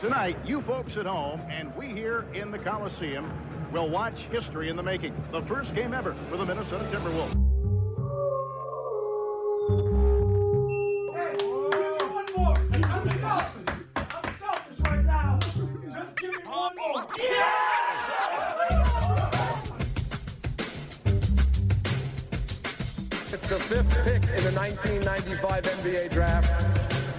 Tonight, you folks at home and we here in the Coliseum will watch history in the making. The first game ever for the Minnesota Timberwolves. Hey, one more. I'm selfish. I'm selfish right now. Just give me one more. Oh, it's the fifth pick in the 1995 NBA draft.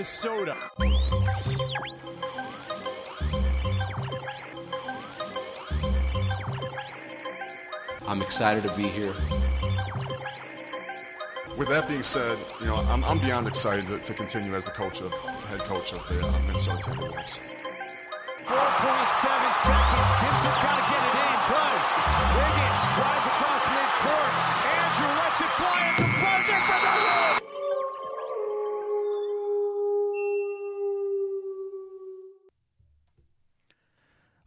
Minnesota. I'm excited to be here. With that being said, you know I'm, I'm beyond excited to, to continue as the coach of head coach of the uh, Minnesota Timberwolves. 4.7 seconds. Gibson's got to get it in. Does. Wiggins drives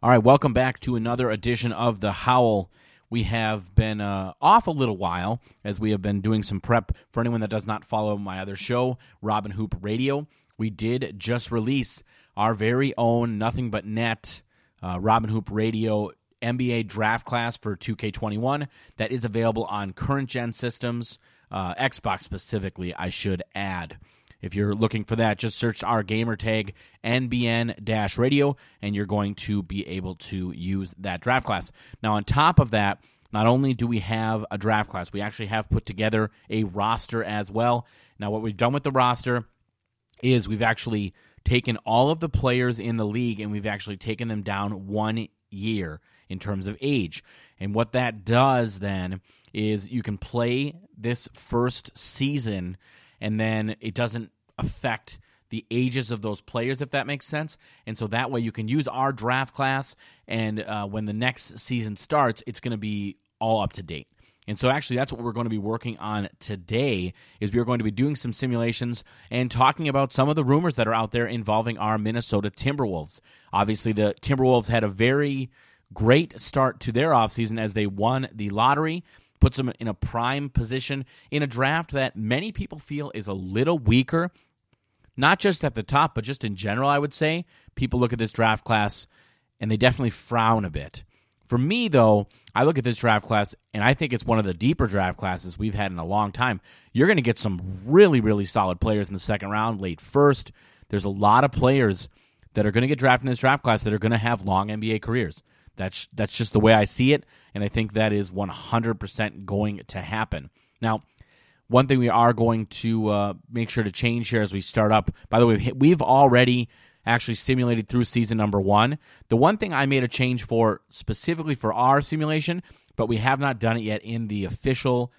All right, welcome back to another edition of the Howl. We have been uh, off a little while as we have been doing some prep for anyone that does not follow my other show, Robin Hoop Radio. We did just release our very own Nothing But Net uh, Robin Hoop Radio NBA draft class for 2K21 that is available on current gen systems, uh, Xbox specifically, I should add. If you're looking for that, just search our gamer tag NBN radio, and you're going to be able to use that draft class. Now, on top of that, not only do we have a draft class, we actually have put together a roster as well. Now, what we've done with the roster is we've actually taken all of the players in the league and we've actually taken them down one year in terms of age. And what that does then is you can play this first season and then it doesn't affect the ages of those players, if that makes sense. And so that way you can use our draft class, and uh, when the next season starts, it's going to be all up to date. And so actually that's what we're going to be working on today is we are going to be doing some simulations and talking about some of the rumors that are out there involving our Minnesota Timberwolves. Obviously the Timberwolves had a very great start to their offseason as they won the lottery, puts them in a prime position in a draft that many people feel is a little weaker not just at the top, but just in general, I would say. People look at this draft class and they definitely frown a bit. For me, though, I look at this draft class and I think it's one of the deeper draft classes we've had in a long time. You're going to get some really, really solid players in the second round, late first. There's a lot of players that are going to get drafted in this draft class that are going to have long NBA careers. That's that's just the way I see it, and I think that is 100% going to happen. Now, one thing we are going to uh, make sure to change here as we start up. By the way, we've already actually simulated through season number one. The one thing I made a change for specifically for our simulation, but we have not done it yet in the official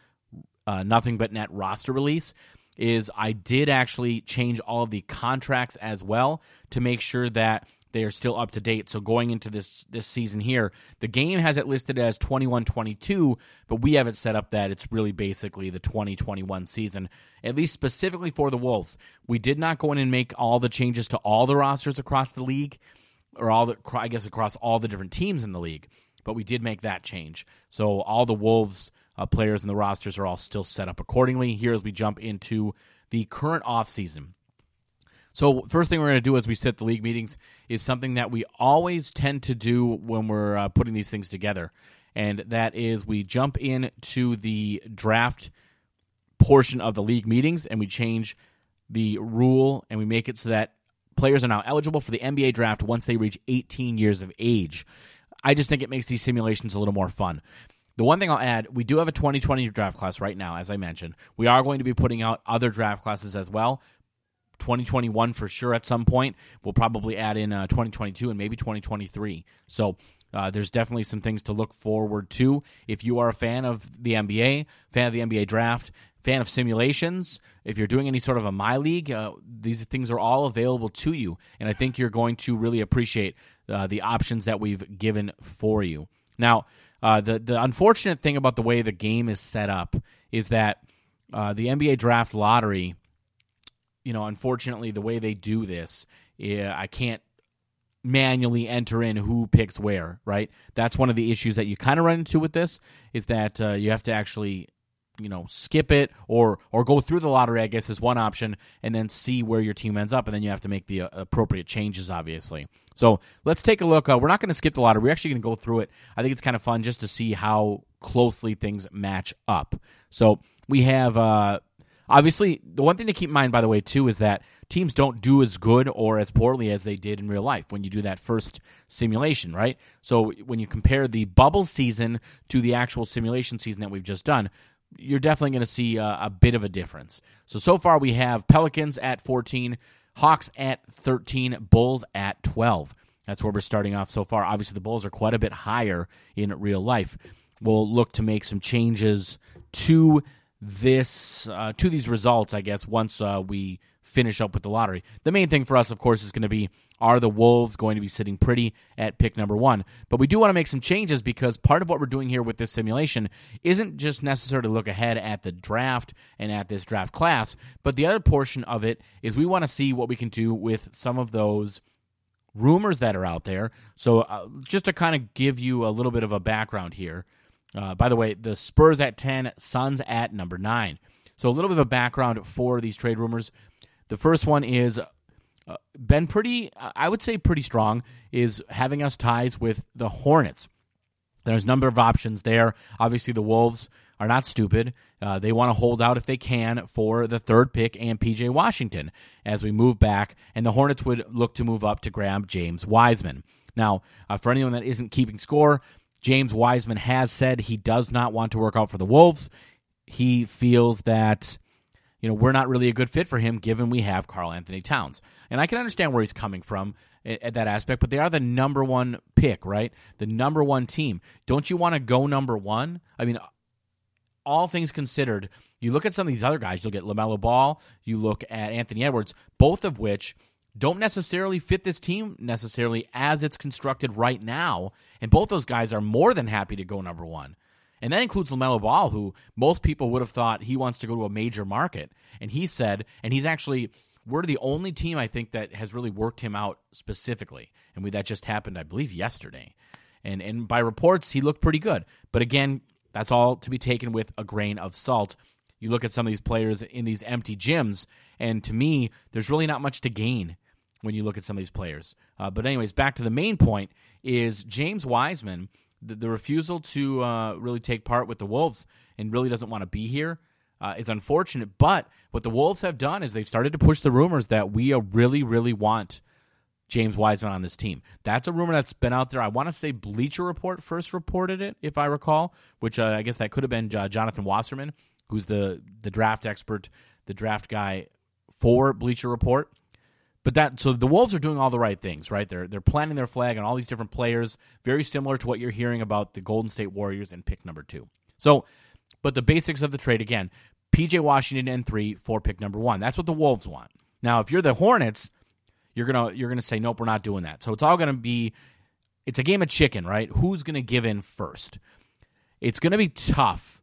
uh, Nothing But Net roster release, is I did actually change all of the contracts as well to make sure that they are still up to date. So going into this this season here, the game has it listed as 21-22, but we have it set up that it's really basically the 2021 season, at least specifically for the Wolves. We did not go in and make all the changes to all the rosters across the league or all the I guess across all the different teams in the league, but we did make that change. So all the Wolves uh, players and the rosters are all still set up accordingly. Here as we jump into the current offseason. So first thing we're going to do as we set the league meetings is something that we always tend to do when we're uh, putting these things together, and that is we jump into the draft portion of the league meetings and we change the rule and we make it so that players are now eligible for the NBA draft once they reach 18 years of age. I just think it makes these simulations a little more fun. The one thing I'll add, we do have a 2020 draft class right now, as I mentioned. We are going to be putting out other draft classes as well 2021 for sure at some point. We'll probably add in uh, 2022 and maybe 2023. So uh, there's definitely some things to look forward to. If you are a fan of the NBA, fan of the NBA draft, fan of simulations, if you're doing any sort of a My League, uh, these things are all available to you. And I think you're going to really appreciate uh, the options that we've given for you. Now, uh, the, the unfortunate thing about the way the game is set up is that uh, the NBA draft lottery, you know, unfortunately, the way they do this, yeah, I can't manually enter in who picks where, right? That's one of the issues that you kind of run into with this is that uh, you have to actually you know skip it or or go through the lottery i guess is one option and then see where your team ends up and then you have to make the uh, appropriate changes obviously. So let's take a look uh, we're not going to skip the lottery we're actually going to go through it. I think it's kind of fun just to see how closely things match up. So we have uh, obviously the one thing to keep in mind by the way too is that teams don't do as good or as poorly as they did in real life when you do that first simulation, right? So when you compare the bubble season to the actual simulation season that we've just done, you're definitely going to see a, a, bit of a difference. So so far we have Pelicans at 14, Hawks at 13, Bulls at 12. That's where we're starting off so far. Obviously the Bulls are quite a bit higher in real life. We'll look to make some changes to this uh, to these results, I guess, once uh, we finish up with the lottery. The main thing for us, of course, is going to be are the Wolves going to be sitting pretty at pick number one? But we do want to make some changes because part of what we're doing here with this simulation isn't just necessarily to look ahead at the draft and at this draft class, but the other portion of it is we want to see what we can do with some of those rumors that are out there. So, uh, just to kind of give you a little bit of a background here. Uh, by the way, the Spurs at 10, Suns at number 9. So, a little bit of a background for these trade rumors. The first one is uh, been pretty, I would say, pretty strong. Is having us ties with the Hornets. There's a number of options there. Obviously, the Wolves are not stupid. Uh, they want to hold out if they can for the third pick and PJ Washington as we move back, and the Hornets would look to move up to grab James Wiseman. Now, uh, for anyone that isn't keeping score, James Wiseman has said he does not want to work out for the Wolves. He feels that you know, we're not really a good fit for him given we have Karl-Anthony Towns. And I can understand where he's coming from eh, at that aspect, but they are the number one pick, right? The number one team. Don't you want to go number one? I mean, all things considered, you look at some of these other guys, you look at LaMelo Ball, you look at Anthony Edwards, both of which don't necessarily fit this team necessarily as it's constructed right now. And both those guys are more than happy to go number one. And that includes LaMelo Ball, who most people would have thought he wants to go to a major market. And he said, and he's actually, we're the only team I think that has really worked him out specifically. And we, that just happened, I believe, yesterday. And, and by reports, he looked pretty good. But again, that's all to be taken with a grain of salt. You look at some of these players in these empty gyms, and to me, there's really not much to gain when you look at some of these players. Uh, but, anyways, back to the main point is James Wiseman the, the refusal to uh, really take part with the Wolves and really doesn't want to be here uh, is unfortunate. But what the Wolves have done is they've started to push the rumors that we really, really want James Wiseman on this team. That's a rumor that's been out there. I want to say Bleacher Report first reported it, if I recall, which uh, I guess that could have been uh, Jonathan Wasserman, who's the the draft expert, the draft guy for Bleacher Report. But that so the Wolves are doing all the right things, right? They're they're planting their flag on all these different players, very similar to what you're hearing about the Golden State Warriors in pick number two. So, but the basics of the trade again: PJ Washington and three for pick number one. That's what the Wolves want. Now, if you're the Hornets, you're gonna you're gonna say nope, we're not doing that. So it's all gonna be it's a game of chicken, right? Who's gonna give in first? It's gonna be tough,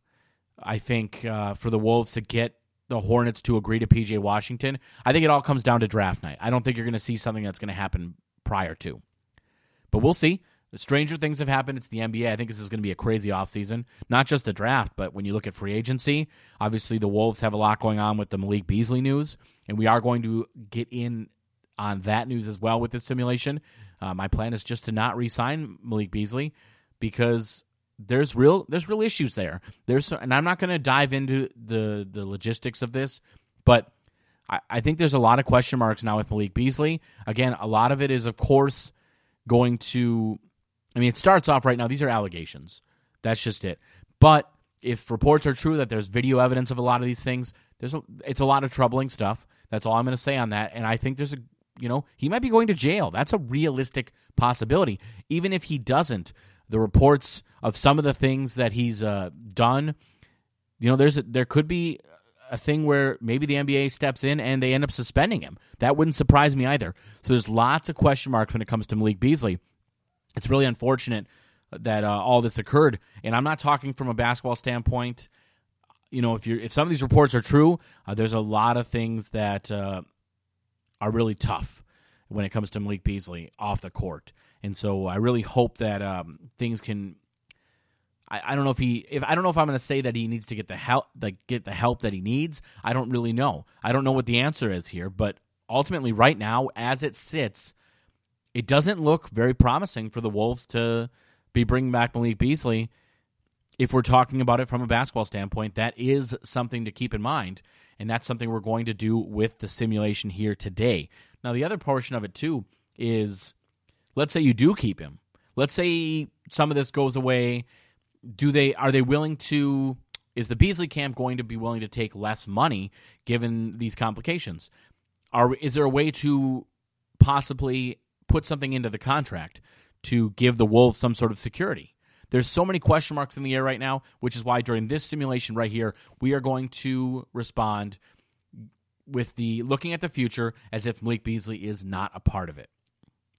I think, uh, for the Wolves to get the Hornets to agree to PJ Washington. I think it all comes down to draft night. I don't think you're going to see something that's going to happen prior to. But we'll see. Stranger things have happened. It's the NBA. I think this is going to be a crazy offseason. Not just the draft, but when you look at free agency, obviously the Wolves have a lot going on with the Malik Beasley news, and we are going to get in on that news as well with this simulation. Uh, my plan is just to not re sign Malik Beasley because there's real there's real issues there. There's and I'm not going to dive into the the logistics of this, but I, I think there's a lot of question marks now with Malik Beasley. Again, a lot of it is of course going to. I mean, it starts off right now. These are allegations. That's just it. But if reports are true that there's video evidence of a lot of these things, there's a, it's a lot of troubling stuff. That's all I'm going to say on that. And I think there's a, you know, he might be going to jail. That's a realistic possibility. Even if he doesn't, the reports of some of the things that he's uh, done, you know, there's a, there could be a thing where maybe the NBA steps in and they end up suspending him. That wouldn't surprise me either. So there's lots of question marks when it comes to Malik Beasley. It's really unfortunate that uh, all this occurred, and I'm not talking from a basketball standpoint. You know, if you if some of these reports are true, uh, there's a lot of things that uh, are really tough when it comes to Malik Beasley off the court. And so I really hope that um, things can. I, I don't know if he if I don't know if I'm going to say that he needs to get the help like get the help that he needs. I don't really know. I don't know what the answer is here, but ultimately, right now, as it sits, it doesn't look very promising for the Wolves to be bringing back Malik Beasley. If we're talking about it from a basketball standpoint, that is something to keep in mind, and that's something we're going to do with the simulation here today. Now, the other portion of it too is let's say you do keep him. Let's say some of this goes away. Do they are they willing to is the Beasley camp going to be willing to take less money given these complications? Are is there a way to possibly put something into the contract to give the Wolves some sort of security? There's so many question marks in the air right now, which is why during this simulation right here, we are going to respond with the looking at the future as if Malik Beasley is not a part of it.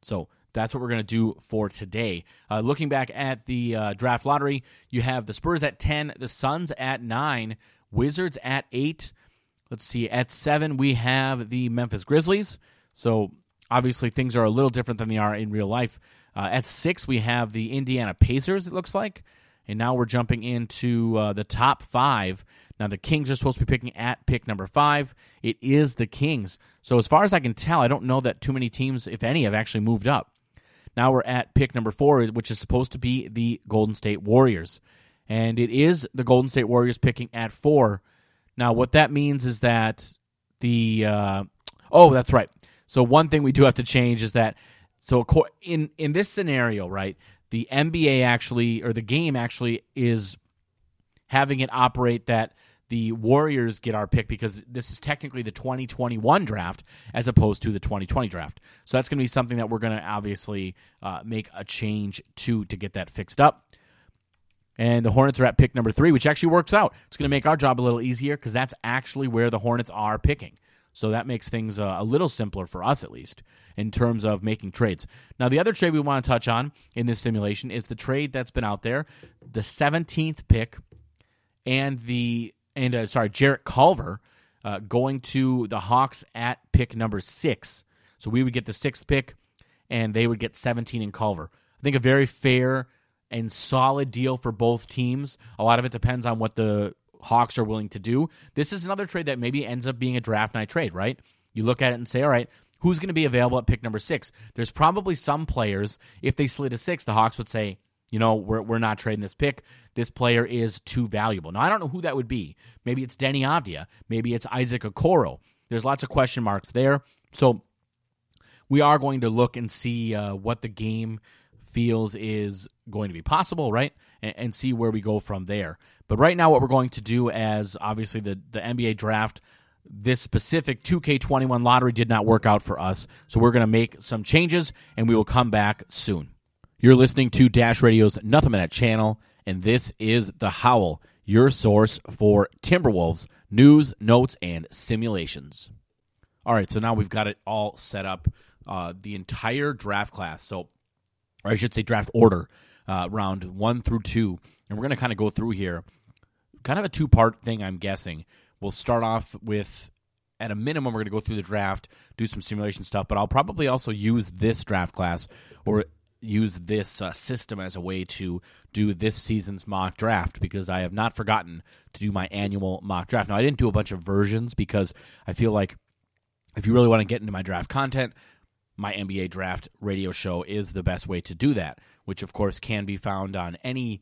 So that's what we're going to do for today. Uh, looking back at the uh, draft lottery, you have the Spurs at 10, the Suns at 9, Wizards at 8. Let's see, at 7, we have the Memphis Grizzlies. So obviously, things are a little different than they are in real life. Uh, at 6, we have the Indiana Pacers, it looks like. And now we're jumping into uh, the top five. Now, the Kings are supposed to be picking at pick number five. It is the Kings. So, as far as I can tell, I don't know that too many teams, if any, have actually moved up. Now we're at pick number four, which is supposed to be the Golden State Warriors. And it is the Golden State Warriors picking at four. Now, what that means is that the. Uh, oh, that's right. So, one thing we do have to change is that. So, in, in this scenario, right, the NBA actually, or the game actually is having it operate that the Warriors get our pick because this is technically the 2021 draft as opposed to the 2020 draft. So that's going to be something that we're going to obviously uh, make a change to to get that fixed up. And the Hornets are at pick number three, which actually works out. It's going to make our job a little easier because that's actually where the Hornets are picking. So that makes things uh, a little simpler for us, at least, in terms of making trades. Now, the other trade we want to touch on in this simulation is the trade that's been out there the 17th pick and the and uh, sorry, Jarrett Culver uh, going to the Hawks at pick number six. So we would get the sixth pick, and they would get 17 in Culver. I think a very fair and solid deal for both teams. A lot of it depends on what the Hawks are willing to do. This is another trade that maybe ends up being a draft night trade, right? You look at it and say, all right, who's going to be available at pick number six? There's probably some players, if they slid a six, the Hawks would say, you know, we're, we're not trading this pick. This player is too valuable. Now, I don't know who that would be. Maybe it's Deni Avdija. Maybe it's Isaac Okoro. There's lots of question marks there. So we are going to look and see uh, what the game feels is going to be possible, right? And, and, see where we go from there. But right now, what we're going to do as obviously the, the NBA draft, this specific 2K21 lottery did not work out for us. So we're going to make some changes and we will come back soon. You're listening to Dash Radio's Nothing Net channel, and this is The Howl, your source for Timberwolves news, notes, and simulations. All right, so now we've got it all set up. Uh, the entire draft class, so or I should say draft order, uh, round one through two, and we're going to kind of go through here. Kind of a two part thing, I'm guessing. We'll start off with at a minimum, we're going to go through the draft, do some simulation stuff, but I'll probably also use this draft class or use this uh, system as a way to do this season's mock draft because I have not forgotten to do my annual mock draft. Now, I didn't do a bunch of versions because I feel like if you really want to get into my draft content, my NBA draft radio show is the best way to do that, which of course can be found on any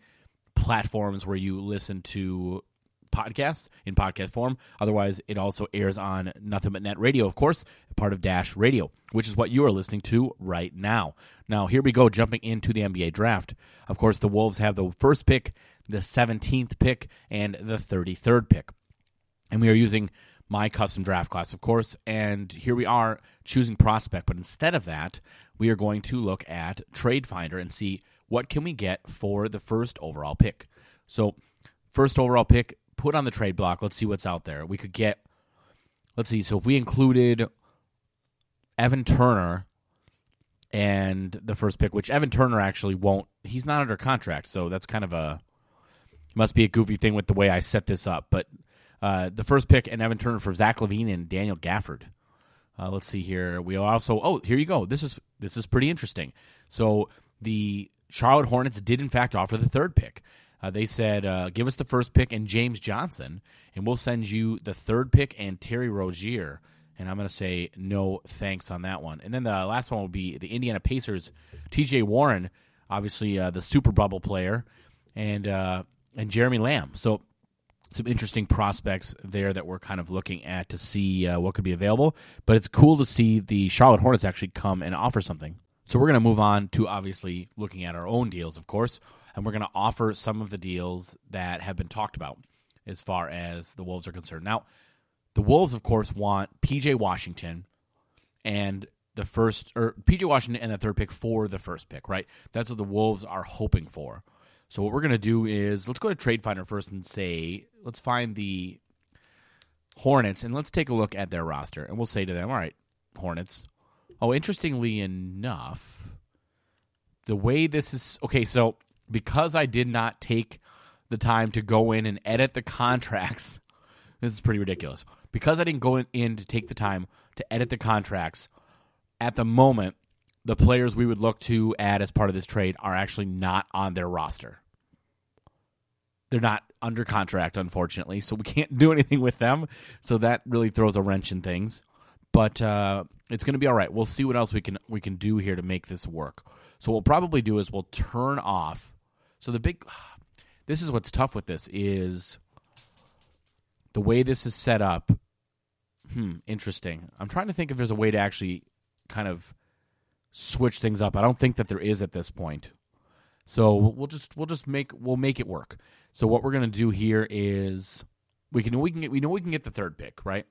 platforms where you listen to podcast in podcast form. Otherwise, it also airs on Nothing But Net Radio, of course, part of Dash Radio, which is what you are listening to right now. Now, here we go, jumping into the NBA draft. Of course, the Wolves have the first pick, the 17th pick, and the 33rd pick. And we are using my custom draft class, of course. And here we are choosing prospect, but instead of that, we are going to look at Trade Finder and see what can we get for the first overall pick. So, first overall pick, put on the trade block. Let's see what's out there. We could get, let's see. So if we included Evan Turner and the first pick, which Evan Turner actually won't, he's not under contract, so that's kind of a must be a goofy thing with the way I set this up. But uh, the first pick and Evan Turner for Zach LaVine and Daniel Gafford. Uh, let's see here. We also oh here you go. This is this is pretty interesting. So the Charlotte Hornets did in fact offer the third pick. Uh, they said, uh, "Give us the first pick and James Johnson, and we'll send you the third pick and Terry Rozier." And I'm going to say no thanks on that one. And then the last one will be the Indiana Pacers, T.J. Warren, obviously uh, the super bubble player, and uh, and Jeremy Lamb. So some interesting prospects there that we're kind of looking at to see uh, what could be available. But it's cool to see the Charlotte Hornets actually come and offer something. So we're going to move on to obviously looking at our own deals, of course, and we're going to offer some of the deals that have been talked about as far as the Wolves are concerned. Now, the Wolves, of course, want PJ Washington and the first, or PJ Washington and the third pick for the first pick, right? That's what the Wolves are hoping for. So what we're going to do is let's go to Trade Finder first and say, let's find the Hornets and let's take a look at their roster. And we'll say to them, all right, Hornets. Oh, interestingly enough, the way this is okay, so because I did not take the time to go in and edit the contracts, this is pretty ridiculous. Because I didn't go in to take the time to edit the contracts, at the moment, the players we would look to add as part of this trade are actually not on their roster. They're not under contract, unfortunately, so we can't do anything with them. So that really throws a wrench in things. But uh, it's going to be all right. We'll see what else we can we can do here to make this work. So what we'll probably do is we'll turn off. So the big, this is what's tough with this is the way this is set up. Hmm, interesting. I'm trying to think if there's a way to actually kind of switch things up. I don't think that there is at this point. So we'll just we'll just make we'll make it work. So what we're gonna do here is we can we can get we know we can get the third pick right.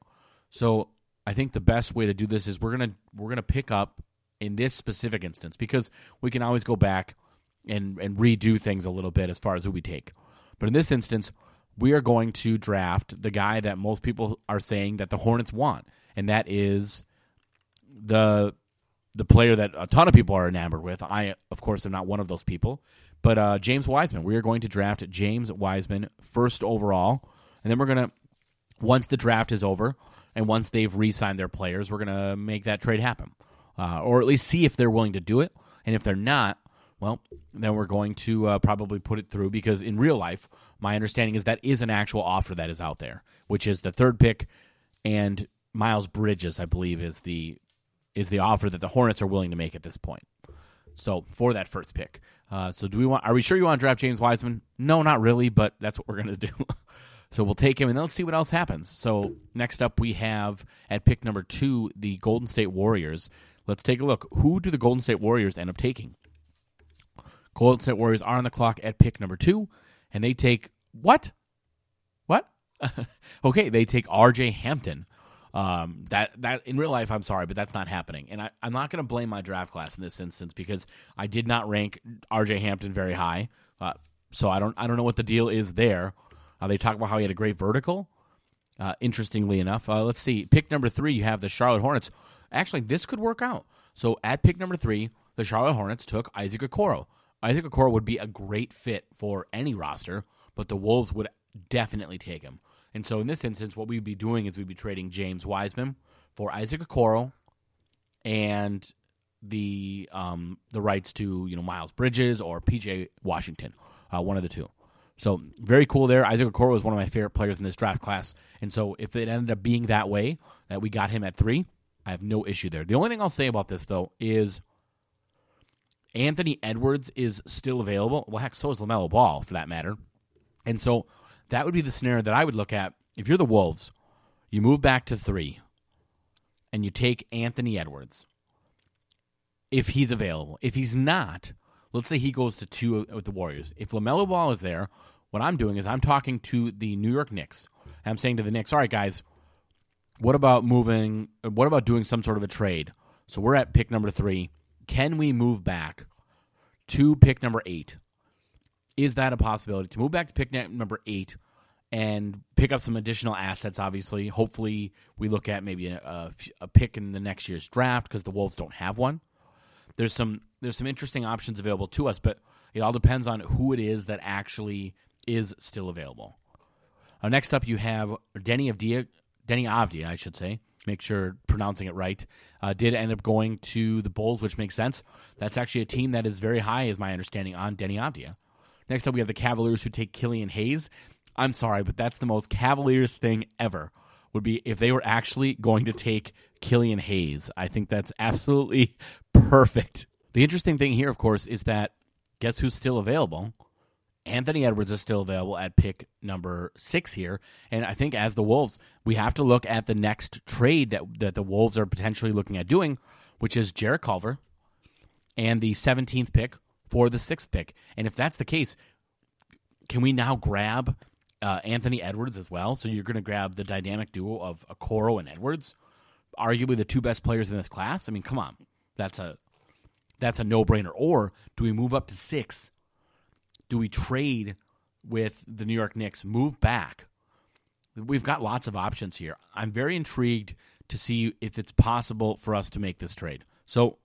So I think the best way to do this is we're gonna we're gonna pick up in this specific instance because we can always go back and and redo things a little bit as far as who we take. But in this instance, we are going to draft the guy that most people are saying that the Hornets want, and that is the the player that a ton of people are enamored with. I, of course, am not one of those people. But uh, James Wiseman, we are going to draft James Wiseman first overall, and then we're gonna once the draft is over and once they've re-signed their players, we're gonna make that trade happen, uh, or at least see if they're willing to do it. And if they're not, well, then we're going to uh, probably put it through because in real life, my understanding is that is an actual offer that is out there, which is the third pick and Miles Bridges, I believe, is the is the offer that the Hornets are willing to make at this point. So for that first pick, uh, so do we want? Are we sure you want to draft James Wiseman? No, not really, but that's what we're going to do. so we'll take him, and then let's see what else happens. So next up, we have at pick number two the Golden State Warriors. Let's take a look. Who do the Golden State Warriors end up taking? Golden State Warriors are on the clock at pick number two, and they take what? What? okay, they take R.J. Hampton um, that that in real life, I'm sorry, but that's not happening. And I, I'm not going to blame my draft class in this instance because I did not rank R.J. Hampton very high. Uh, so I don't I don't know what the deal is there. Uh, they talk about how he had a great vertical. Uh, interestingly enough, uh, let's see. Pick number three, you have the Charlotte Hornets. Actually, this could work out. So at pick number three, the Charlotte Hornets took Isaac Okoro. Isaac Okoro would be a great fit for any roster, but the Wolves would definitely take him. And so in this instance, what we'd be doing is we'd be trading James Wiseman for Isaac Okoro and the um, the rights to you know Miles Bridges or PJ Washington, uh, one of the two. So very cool there. Isaac Okoro was one of my favorite players in this draft class, and so if it ended up being that way that we got him at three, I have no issue there. The only thing I'll say about this though is Anthony Edwards is still available. Well, heck, so is Lamelo Ball for that matter, and so that would be the scenario that I would look at. If you're the Wolves, you move back to three and you take Anthony Edwards if he's available. If he's not, let's say he goes to two with the Warriors. If LaMelo Ball is there, what I'm doing is I'm talking to the New York Knicks. I'm saying to the Knicks, all right, guys, what about moving? What about doing some sort of a trade? So we're at pick number three. Can we move back to pick number eight? Is that a possibility to move back to pick number eight and pick up some additional assets? Obviously, hopefully, we look at maybe a, a, pick in the next year's draft because the Wolves don't have one. There's some there's some interesting options available to us, but it all depends on who it is that actually is still available. Uh, next up, you have Deni Avdija, Denny Avdija, I should say. Make sure pronouncing it right. Uh, did end up going to the Bulls, which makes sense. That's actually a team that is very high, is my understanding, on Deni Avdija. Next up, we have the Cavaliers who take Killian Hayes. I'm sorry, but that's the most Cavaliers thing ever. Would be if they were actually going to take Killian Hayes. I think that's absolutely perfect. The interesting thing here, of course, is that guess who's still available? Anthony Edwards is still available at pick number six here. And I think as the Wolves, we have to look at the next trade that, that the Wolves are potentially looking at doing, which is Jarrett Culver and the 17th pick for the sixth pick. And if that's the case, can we now grab uh, Anthony Edwards as well? So you're going to grab the dynamic duo of Okoro and Edwards, arguably the two best players in this class. I mean, come on, that's a that's a no brainer. Or do we move up to six? Do we trade with the New York Knicks? Move back. We've got lots of options here. I'm very intrigued to see if it's possible for us to make this trade. So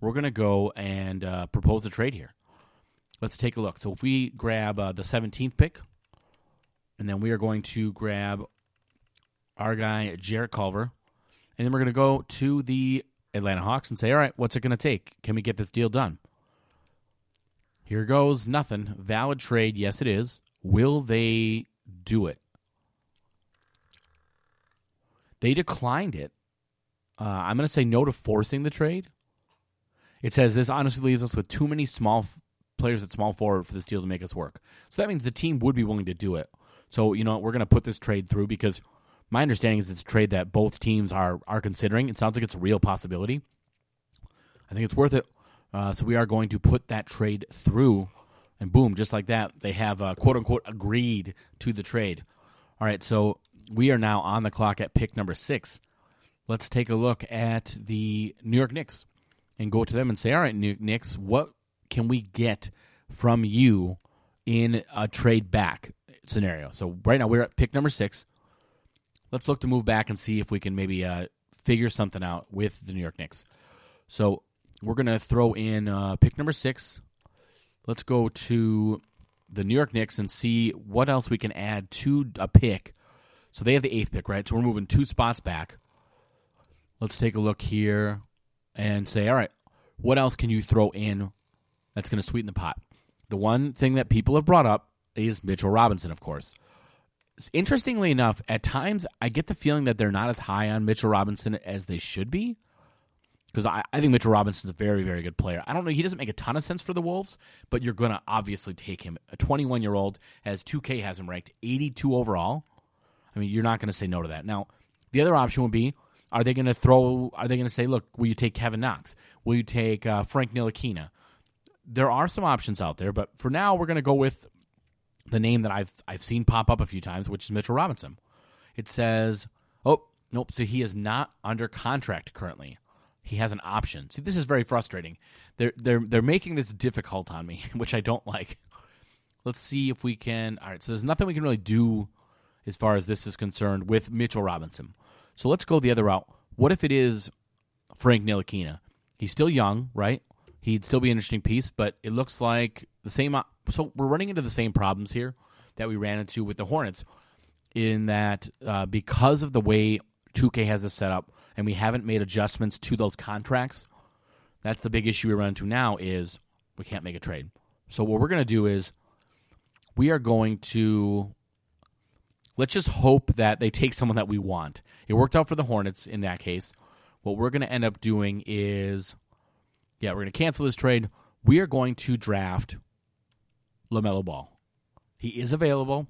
we're going to go and uh, propose a trade here. Let's take a look. So if we grab uh, the 17th pick, and then we are going to grab our guy, Jarrett Culver, and then we're going to go to the Atlanta Hawks and say, all right, what's it going to take? Can we get this deal done? Here goes nothing. Valid trade. Yes, it is. Will they do it? They declined it. Uh, I'm going to say no to forcing the trade. It says this honestly leaves us with too many small f- players at small forward for this deal to make us work. So that means the team would be willing to do it. So you know we're going to put this trade through because my understanding is it's a trade that both teams are are considering. It sounds like it's a real possibility. I think it's worth it. Uh, so we are going to put that trade through, and boom, just like that, they have uh, quote unquote agreed to the trade. All right, so we are now on the clock at pick number six. Let's take a look at the New York Knicks and go to them and say, all right, New Knicks, what can we get from you in a trade back scenario? So right now we're at pick number six. Let's look to move back and see if we can maybe uh, figure something out with the New York Knicks. So we're going to throw in uh, pick number six. Let's go to the New York Knicks and see what else we can add to a pick. So they have the eighth pick, right? So we're moving two spots back. Let's take a look here and say, all right, what else can you throw in that's going to sweeten the pot? The one thing that people have brought up is Mitchell Robinson, of course. Interestingly enough, at times I get the feeling that they're not as high on Mitchell Robinson as they should be because I, I, think Mitchell Robinson's a very, very good player. I don't know, he doesn't make a ton of sense for the Wolves, but you're going to obviously take him. A 21 year old, has 2K has him ranked 82 overall. I mean, you're not going to say no to that. Now, the other option would be are they going to throw, are they going to say, look, will you take Kevin Knox? Will you take uh, Frank Ntilikina? There are some options out there, but for now, we're going to go with the name that I've I've seen pop up a few times, which is Mitchell Robinson. It says, oh, nope, so he is not under contract currently he has an option. See, this is very frustrating. They're they're they're making this difficult on me, which I don't like. Let's see if we can. All right, so there's nothing we can really do as far as this is concerned with Mitchell Robinson. So let's go the other route. What if it is Frank Ntilikina? He's still young, right? He'd still be an interesting piece, but it looks like the same. So we're running into the same problems here that we ran into with the Hornets, in that uh, because of the way 2K has this set up, and we haven't made adjustments to those contracts, that's the big issue we run into now is we can't make a trade. So what we're going to do is we are going to let's just hope that they take someone that we want. It worked out for the Hornets in that case. What we're going to end up doing is yeah, we're going to cancel this trade. We are going to draft LaMelo Ball. He is available.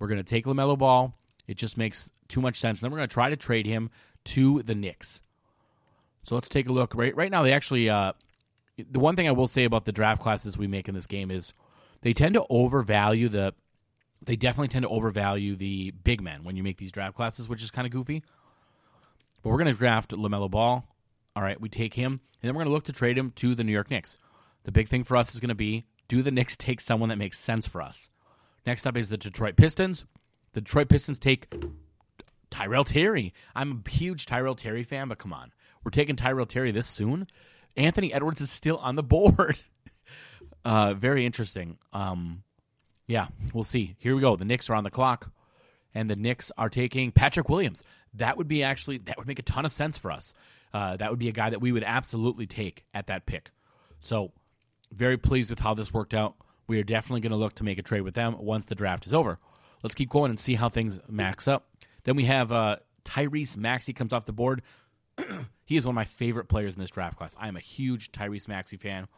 We're going to take LaMelo Ball. It just makes too much sense. Then we're going to try to trade him to the Knicks. So let's take a look. Right, right now, they actually. Uh, the one thing I will say about the draft classes we make in this game is they tend to overvalue the. They definitely tend to overvalue the big men when you make these draft classes, which is kind of goofy. But we're going to draft LaMelo Ball. All right, we take him, and then we're going to look to trade him to the New York Knicks. The big thing for us is going to be do the Knicks take someone that makes sense for us? Next up is the Detroit Pistons. The Detroit Pistons take Tyrell Terry. I'm a huge Tyrell Terry fan, but come on. We're taking Tyrell Terry this soon. Anthony Edwards is still on the board. uh, very interesting. Um, yeah, we'll see. Here we go. The Knicks are on the clock, and the Knicks are taking Patrick Williams. That would be actually that would make a ton of sense for us. Uh, that would be a guy that we would absolutely take at that pick. So, very pleased with how this worked out. We are definitely going to look to make a trade with them once the draft is over. Let's keep going and see how things max up. Then we have uh, Tyrese Maxey comes off the board. he is one of my favorite players in this draft class. I am a huge Tyrese Maxey fan.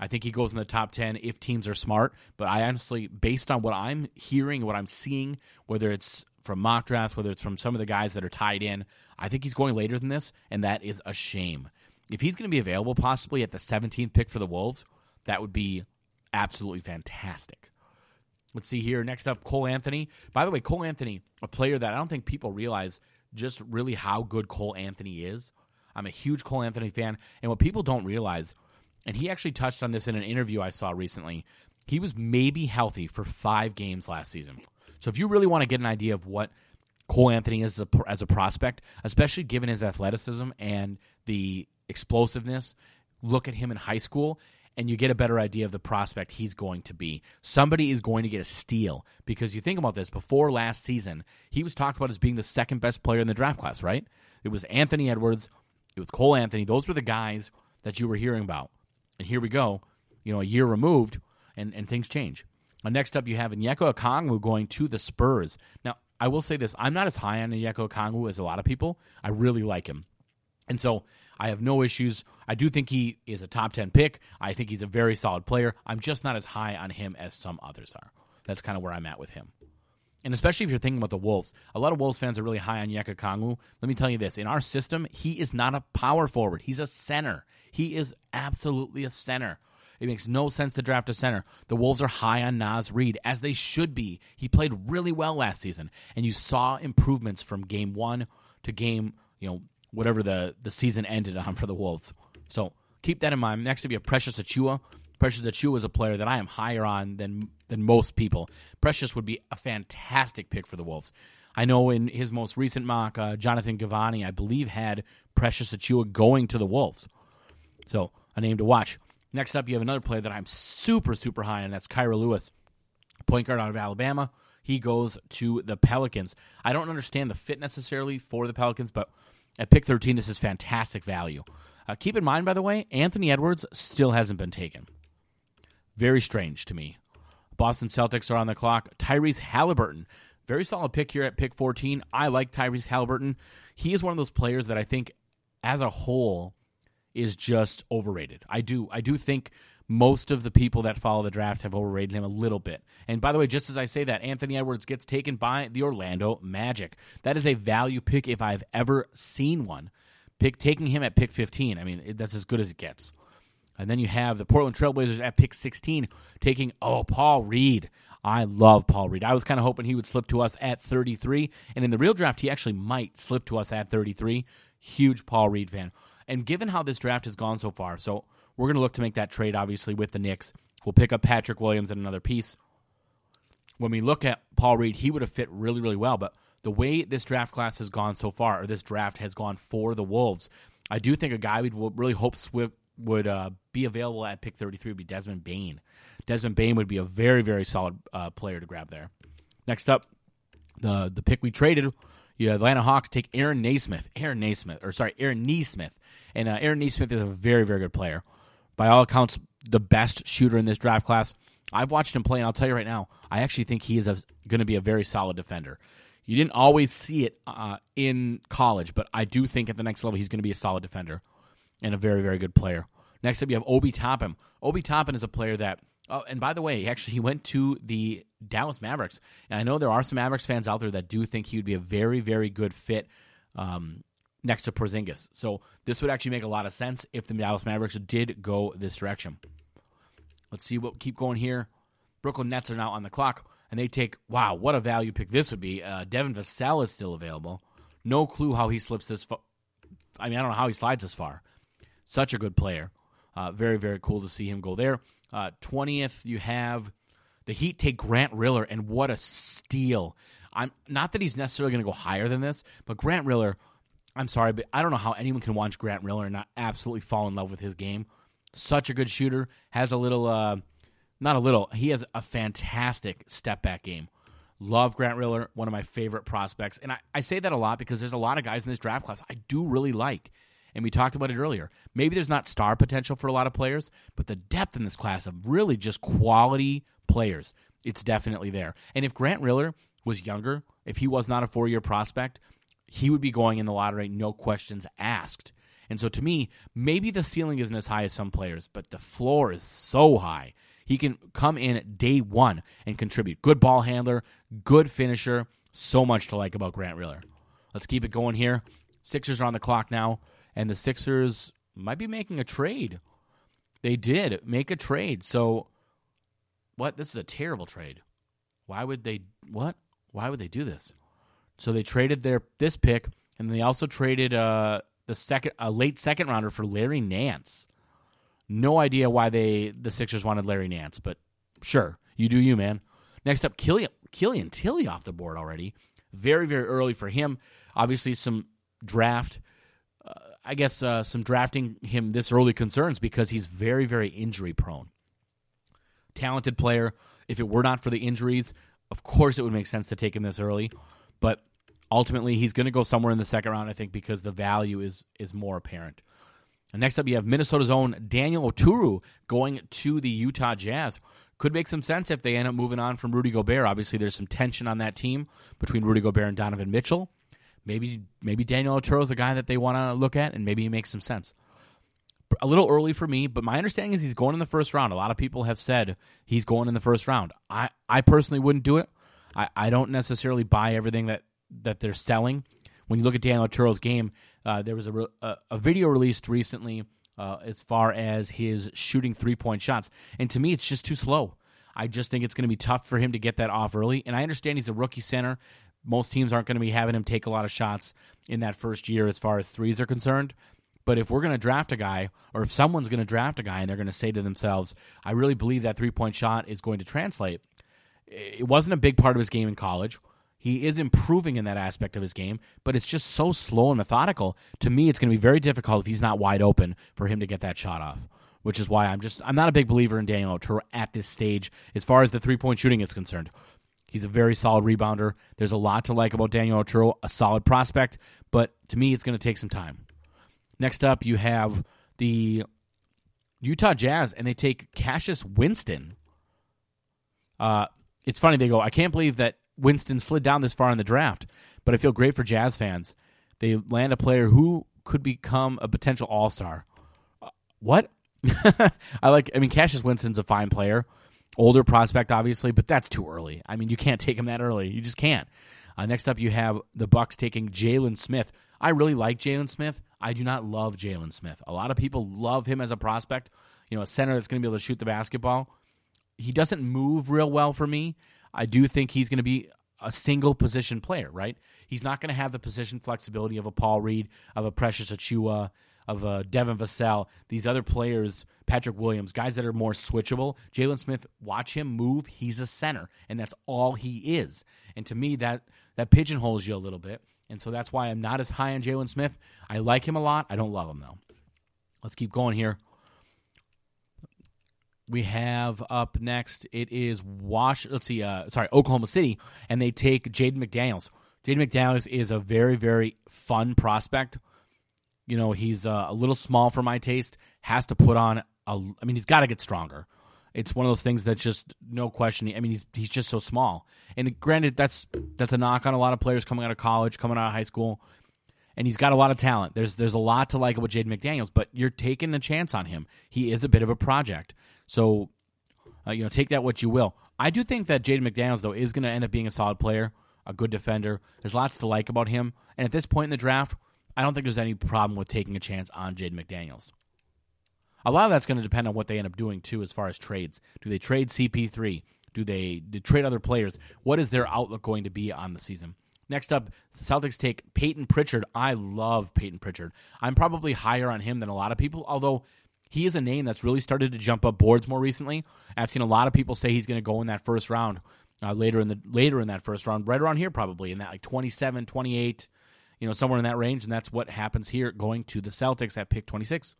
I think he goes in the top 10 if teams are smart. But I honestly, based on what I'm hearing, what I'm seeing, whether it's from mock drafts, whether it's from some of the guys that are tied in, I think he's going later than this, and that is a shame. If he's going to be available possibly at the 17th pick for the Wolves, that would be absolutely fantastic. Let's see here. Next up, Cole Anthony. By the way, Cole Anthony, a player that I don't think people realize just really how good Cole Anthony is. I'm a huge Cole Anthony fan. And what people don't realize, and he actually touched on this in an interview I saw recently, he was maybe healthy for five games last season. So if you really want to get an idea of what Cole Anthony is as a, as a prospect, especially given his athleticism and the explosiveness, look at him in high school and you get a better idea of the prospect he's going to be. Somebody is going to get a steal because you think about this before last season, he was talked about as being the second best player in the draft class, right? It was Anthony Edwards, it was Cole Anthony. Those were the guys that you were hearing about. And here we go, you know, a year removed, and, and things change. Uh, next up, you have Onyeka Okongwu going to the Spurs. Now, I will say this: I'm not as high on Onyeka Okongwu as a lot of people. I really like him, and so I have no issues. I do think he is a top 10 pick. I think he's a very solid player. I'm just not as high on him as some others are. That's kind of where I'm at with him. And especially if you're thinking about the Wolves, a lot of Wolves fans are really high on Onyeka Okongwu. Let me tell you this: in our system, he is not a power forward. He's a center. He is absolutely a center. It makes no sense to draft a center. The Wolves are high on Naz Reid, as they should be. He played really well last season, and you saw improvements from game one to game, you know, whatever the, the season ended on for the Wolves. So keep that in mind. Next to be a Precious Achiuwa. Precious Achiuwa is a player that I am higher on than than most people. Precious would be a fantastic pick for the Wolves. I know in his most recent mock, uh, Jonathan Givony, I believe, had Precious Achiuwa going to the Wolves. So a name to watch. Next up, you have another player that I'm super, super high on. That's Kira Lewis, point guard out of Alabama. He goes to the Pelicans. I don't understand the fit necessarily for the Pelicans, but at pick 13, this is fantastic value. Uh, keep in mind, by the way, Anthony Edwards still hasn't been taken. Very strange to me. Boston Celtics are on the clock. Tyrese Halliburton, very solid pick here at pick 14. I like Tyrese Halliburton. He is one of those players that I think, as a whole, is just overrated. I do I do think most of the people that follow the draft have overrated him a little bit. And by the way, just as I say that, Anthony Edwards gets taken by the Orlando Magic. That is a value pick if I've ever seen one. Pick taking him at pick 15. I mean, that's as good as it gets. And then you have the Portland Trailblazers at pick 16 taking oh Paul Reed. I love Paul Reed. I was kind of hoping he would slip to us at 33, and in the real draft he actually might slip to us at 33. Huge Paul Reed fan. And given how this draft has gone so far, so we're going to look to make that trade, obviously, with the Knicks. We'll pick up Patrick Williams and another piece. When we look at Paul Reed, he would have fit really, really well. But the way this draft class has gone so far, or this draft has gone for the Wolves, I do think a guy we would really hope Swift would uh, be available at pick 33 would be Desmond Bane. Desmond Bane would be a very, very solid uh, player to grab there. Next up, the the pick we traded the Atlanta Hawks take Aaron Nesmith. Aaron Nesmith, or sorry, Aaron Nesmith. And uh, Aaron Nesmith is a very, very good player. By all accounts, the best shooter in this draft class. I've watched him play, and I'll tell you right now, I actually think he is going to be a very solid defender. You didn't always see it uh, in college, but I do think at the next level he's going to be a solid defender and a very, very good player. Next up, you have Obi Toppin. Obi Toppin is a player that Oh, and by the way, actually, he went to the Dallas Mavericks. And I know there are some Mavericks fans out there that do think he would be a very, very good fit um, next to Porzingis. So this would actually make a lot of sense if the Dallas Mavericks did go this direction. Let's see what keep going here. Brooklyn Nets are now on the clock, and they take wow, what a value pick this would be. Uh, Devin Vassell is still available. No clue how he slips this. I mean, I don't know how he slides this far. Such a good player. Uh, very, very cool to see him go there. Uh, 20th, you have the Heat take Grant Riller, and what a steal. I'm not that he's necessarily going to go higher than this, but Grant Riller, I'm sorry, but I don't know how anyone can watch Grant Riller and not absolutely fall in love with his game. Such a good shooter, has a little, uh, not a little, he has a fantastic step back game. Love Grant Riller, one of my favorite prospects. And I, I say that a lot because there's a lot of guys in this draft class I do really like. And we talked about it earlier. Maybe there's not star potential for a lot of players, but the depth in this class of really just quality players, it's definitely there. And if Grant Riller was younger, if he was not a four year prospect, he would be going in the lottery, no questions asked. And so to me, maybe the ceiling isn't as high as some players, but the floor is so high. He can come in day one and contribute. Good ball handler, good finisher. So much to like about Grant Riller. Let's keep it going here. Sixers are on the clock now, and the Sixers might be making a trade. They did make a trade. So, what? This is a terrible trade. Why would they? What? Why would they do this? So they traded their this pick, and they also traded uh, the second, a late second rounder for Larry Nance. No idea why they the Sixers wanted Larry Nance, but sure, you do you, man. Next up, Killian Killian Tillie off the board already. Very very early for him. Obviously, some draft. Uh, I guess uh, some drafting him this early concerns because he's very very injury prone. Talented player. If it were not for the injuries, of course it would make sense to take him this early, but ultimately he's going to go somewhere in the second round. I think because the value is is more apparent. And next up, you have Minnesota's own Daniel Oturu going to the Utah Jazz. Could make some sense if they end up moving on from Rudy Gobert. Obviously, there's some tension on that team between Rudy Gobert and Donovan Mitchell. Maybe maybe Daniel Oturu is a guy that they want to look at, and maybe he makes some sense. A little early for me, but my understanding is he's going in the first round. A lot of people have said he's going in the first round. I, I personally wouldn't do it. I, I don't necessarily buy everything that, that they're selling. When you look at Daniel Oturu's game, uh, there was a, a, a, video released recently uh, as far as his shooting three point shots. And to me, it's just too slow. I just think it's going to be tough for him to get that off early. And I understand he's a rookie center. Most teams aren't going to be having him take a lot of shots in that first year as far as threes are concerned. But if we're going to draft a guy, or if someone's going to draft a guy and they're going to say to themselves, I really believe that three point shot is going to translate, it wasn't a big part of his game in college. He is improving in that aspect of his game, but it's just so slow and methodical. To me, it's going to be very difficult if he's not wide open for him to get that shot off. Which is why I'm just I'm not a big believer in Daniel Oturu at this stage as far as the three point shooting is concerned. He's a very solid rebounder. There's a lot to like about Daniel Oturu, a solid prospect, but to me, it's going to take some time. Next up, you have the Utah Jazz, and they take Cassius Winston. Uh, it's funny they go. I can't believe that Winston slid down this far in the draft, but I feel great for Jazz fans. They land a player who could become a potential All Star. Uh, what? I like. I mean, Cassius Winston's a fine player, older prospect, obviously, but that's too early. I mean, you can't take him that early. You just can't. Uh, next up, you have the Bucks taking Jalen Smith. I really like Jalen Smith. I do not love Jalen Smith. A lot of people love him as a prospect. You know, a center that's going to be able to shoot the basketball. He doesn't move real well for me. I do think he's going to be a single position player, right? He's not going to have the position flexibility of a Paul Reed, of a Precious Achiuwa, of a Devin Vassell, these other players, Patrick Williams, guys that are more switchable. Jalen Smith, watch him move. He's a center, and that's all he is. And to me, that that pigeonholes you a little bit. And so that's why I'm not as high on Jalen Smith. I like him a lot. I don't love him though. Let's keep going here we have up next it is Wash. Let's see, uh, sorry, Oklahoma City, and they take Jaden McDaniels. Jaden McDaniels is a very very fun prospect. You know, he's uh, a little small for my taste. Has to put on a. I mean, he's got to get stronger. It's one of those things that's just no question. I mean, he's he's just so small. And granted, that's that's a knock on a lot of players coming out of college, coming out of high school and he's got a lot of talent. There's there's a lot to like about Jaden McDaniels, but you're taking a chance on him. He is a bit of a project. So, uh, you know, take that what you will. I do think that Jaden McDaniels, though, is going to end up being a solid player, a good defender. There's lots to like about him. And at this point in the draft, I don't think there's any problem with taking a chance on Jaden McDaniels. A lot of that's going to depend on what they end up doing, too, as far as trades. Do they trade CP3? Do they, do they trade other players? What is their outlook going to be on the season? Next up, Celtics take Payton Pritchard. I love Payton Pritchard. I'm probably higher on him than a lot of people, although he is a name that's really started to jump up boards more recently. I've seen a lot of people say he's going to go in that first round, uh, later in the later in that first round, right around here probably in that like 27, 28, you know, somewhere in that range, and that's what happens here going to the Celtics at pick 26.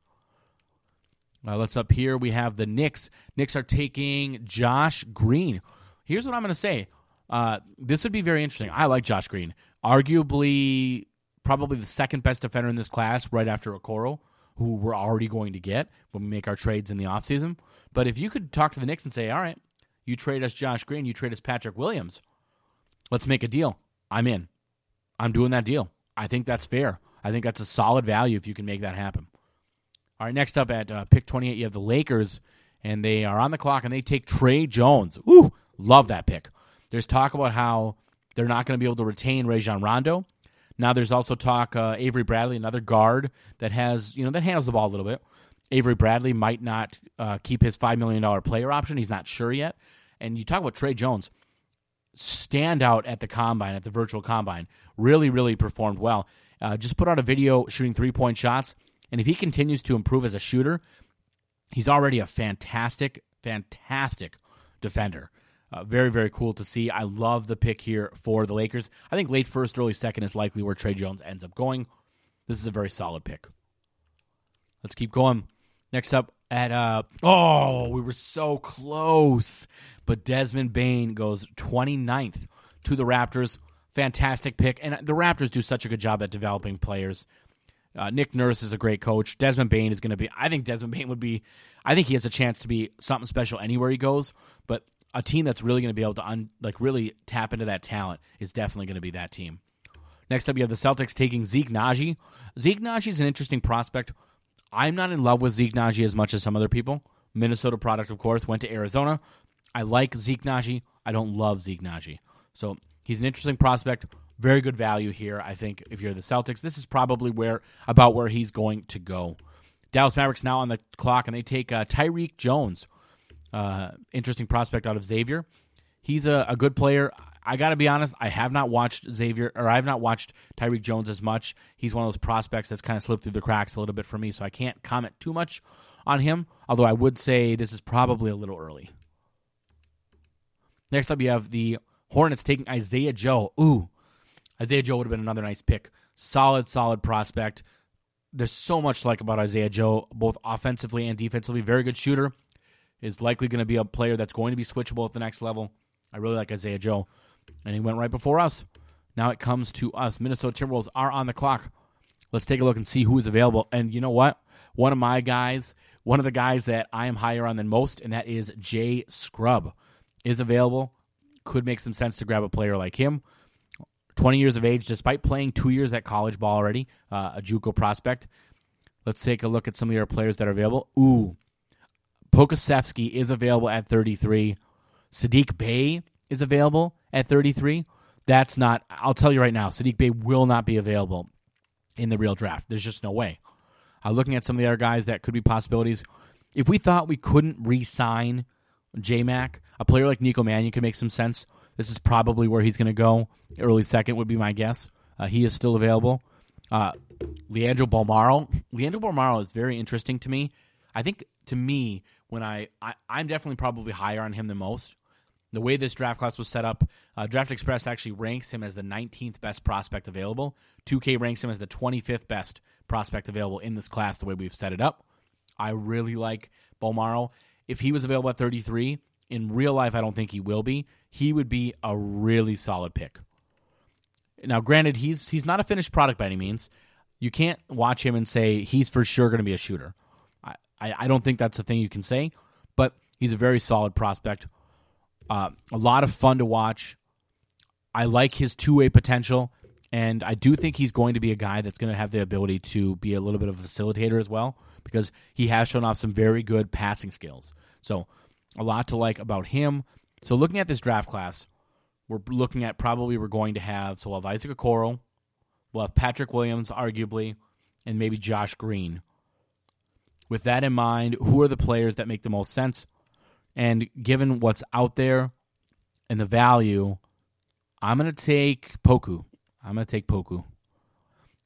Uh, let's up here. We have the Knicks. Knicks are taking Josh Green. Here's what I'm going to say. Uh, this would be very interesting. I like Josh Green. Arguably, probably the second best defender in this class, right after Okoro, who we're already going to get when we make our trades in the offseason. But if you could talk to the Knicks and say, all right, you trade us Josh Green, you trade us Patrick Williams, let's make a deal. I'm in. I'm doing that deal. I think that's fair. I think that's a solid value if you can make that happen. All right, next up at uh, pick 28, you have the Lakers, and they are on the clock, and they take Tre Jones. Ooh, love that pick. There's talk about how they're not going to be able to retain Rajon Rondo. Now there's also talk uh, Avery Bradley, another guard that has you know that handles the ball a little bit. Avery Bradley might not uh, keep his five million dollar player option. He's not sure yet. And you talk about Tre Jones, stand out at the combine, at the virtual combine. Really, really performed well. Uh, just put out a video shooting three point shots. And if he continues to improve as a shooter, he's already a fantastic, fantastic defender. Uh, very, very cool to see. I love the pick here for the Lakers. I think late first, early second is likely where Tre Jones ends up going. This is a very solid pick. Let's keep going. Next up at uh oh, we were so close. But Desmond Bane goes 29th to the Raptors. Fantastic pick. And the Raptors do such a good job at developing players. Uh, Nick Nurse is a great coach. Desmond Bane is going to be. I think Desmond Bane would be. I think he has a chance to be something special anywhere he goes. But a team that's really going to be able to un, like really tap into that talent is definitely going to be that team. Next up, you have the Celtics taking Zeke Nnaji. Zeke Nnaji is an interesting prospect. I'm not in love with Zeke Nnaji as much as some other people. Minnesota product, of course, went to Arizona. I like Zeke Nnaji. I don't love Zeke Nnaji. So he's an interesting prospect. Very good value here. I think if you're the Celtics, this is probably where about where he's going to go. Dallas Mavericks now on the clock, and they take uh, Tyrique Jones uh, interesting prospect out of Xavier. He's a, a good player. I got to be honest, I have not watched Xavier, or I have not watched Tyrique Jones as much. He's one of those prospects that's kind of slipped through the cracks a little bit for me, so I can't comment too much on him, although I would say this is probably a little early. Next up, you have the Hornets taking Isaiah Joe. Ooh, Isaiah Joe would have been another nice pick. Solid, solid prospect. There's so much to like about Isaiah Joe, both offensively and defensively. Very good shooter is likely going to be a player that's going to be switchable at the next level. I really like Isaiah Joe, and he went right before us. Now it comes to us. Minnesota Timberwolves are on the clock. Let's take a look and see who is available. And you know what? One of my guys, one of the guys that I am higher on than most, and that is Jay Scrubb, is available. Could make some sense to grab a player like him. 20 years of age, despite playing two years at college ball already, uh, a JUCO prospect. Let's take a look at some of other players that are available. Ooh, Pokusevski is available at 33. Saddiq Bey is available at 33. That's not, I'll tell you right now, Saddiq Bey will not be available in the real draft. There's just no way. Uh, looking at some of the other guys that could be possibilities, if we thought we couldn't re sign J Mac, a player like Nico Mannion could make some sense. This is probably where he's going to go. Early second would be my guess. Uh, he is still available. Uh, Leandro Bolmaro. Leandro Bolmaro is very interesting to me. I think to me, when I, I I'm definitely probably higher on him than most. The way this draft class was set up, uh, Draft Express actually ranks him as the 19th best prospect available. 2K ranks him as the 25th best prospect available in this class. The way we've set it up, I really like Bolmaro. If he was available at 33 in real life, I don't think he will be. He would be a really solid pick. Now, granted, he's he's not a finished product by any means. You can't watch him and say he's for sure going to be a shooter. I, I don't think that's a thing you can say, but he's a very solid prospect. Uh, a lot of fun to watch. I like his two way potential, and I do think he's going to be a guy that's going to have the ability to be a little bit of a facilitator as well because he has shown off some very good passing skills. So, a lot to like about him. So, looking at this draft class, we're looking at probably we're going to have so we'll have Isaac Okoro, we'll have Patrick Williams, arguably, and maybe Josh Green with that in mind, who are the players that make the most sense? And given what's out there and the value, I'm going to take Poku. I'm going to take Poku.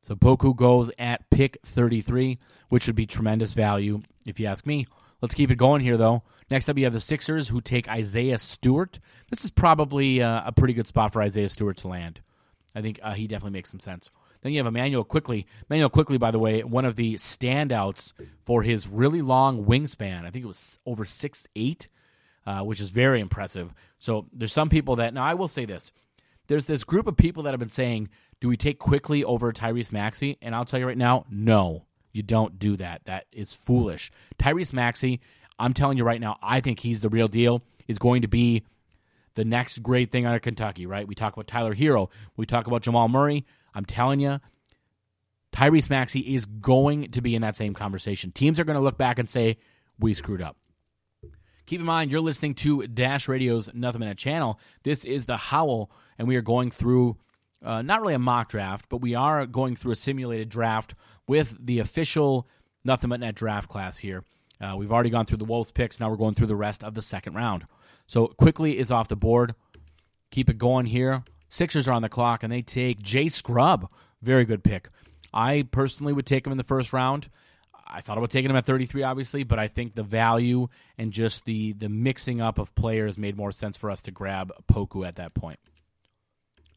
So Poku goes at pick 33, which would be tremendous value if you ask me. Let's keep it going here, though. Next up, you have the Sixers, who take Isaiah Stewart. This is probably uh, a pretty good spot for Isaiah Stewart to land. I think uh, he definitely makes some sense. Then you have Immanuel Quickley. Immanuel Quickley, by the way, one of the standouts for his really long wingspan. I think it was over six eight, uh, which is very impressive. So there's some people that now I will say this: there's this group of people that have been saying, "Do we take Quickley over Tyrese Maxey?" And I'll tell you right now, no, you don't do that. That is foolish. Tyrese Maxey, I'm telling you right now, I think he's the real deal. Is going to be the next great thing out of Kentucky, right? We talk about Tyler Herro, We talk about Jamal Murray. I'm telling you, Tyrese Maxey is going to be in that same conversation. Teams are going to look back and say, we screwed up. Keep in mind, you're listening to Dash Radio's Nothing But Net channel. This is the Howl, and we are going through uh, not really a mock draft, but we are going through a simulated draft with the official Nothing But Net draft class here. Uh, we've already gone through the Wolves picks. Now we're going through the rest of the second round. So Quickley is off the board. Keep it going here. Sixers are on the clock, and they take Jay Scrubb. Very good pick. I personally would take him in the first round. I thought about taking him at 33, obviously, but I think the value and just the the mixing up of players made more sense for us to grab Poku at that point.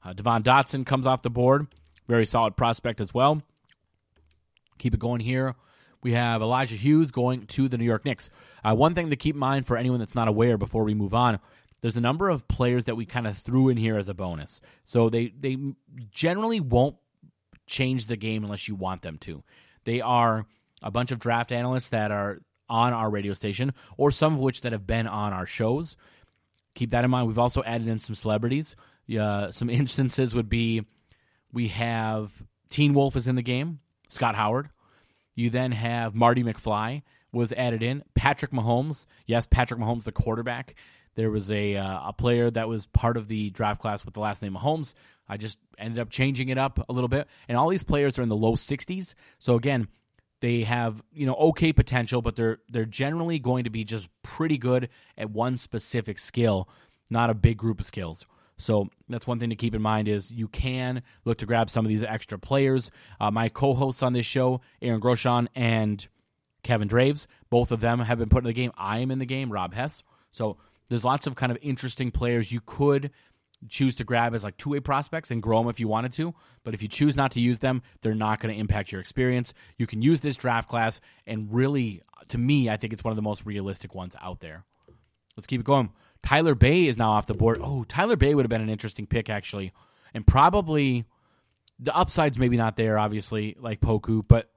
Uh, Devon Dotson comes off the board. Very solid prospect as well. Keep it going here. We have Elijah Hughes going to the New York Knicks. Uh, one thing to keep in mind for anyone that's not aware before we move on there's a number of players that we kind of threw in here as a bonus. So they, they generally won't change the game unless you want them to. They are a bunch of draft analysts that are on our radio station, or some of which that have been on our shows. Keep that in mind. We've also added in some celebrities. Uh, some instances would be we have Teen Wolf is in the game, Scott Howard. You then have Marty McFly was added in. Patrick Mahomes, yes, Patrick Mahomes, the quarterback. There was a uh, a player that was part of the draft class with the last name of Holmes. I just ended up changing it up a little bit, and all these players are in the low 60s. So again, they have you know okay potential, but they're they're generally going to be just pretty good at one specific skill, not a big group of skills. So that's one thing to keep in mind is you can look to grab some of these extra players. Uh, my co-hosts on this show, Aaron Groshon and Kevin Draves, both of them have been put in the game. I am in the game, Rob Hess. So there's lots of kind of interesting players you could choose to grab as like two-way prospects and grow them if you wanted to. But if you choose not to use them, they're not going to impact your experience. You can use this draft class and really, to me, I think it's one of the most realistic ones out there. Let's keep it going. Tyler Bey is now off the board. Oh, Tyler Bey would have been an interesting pick actually, and probably the upside's maybe not there, obviously, like Poku, but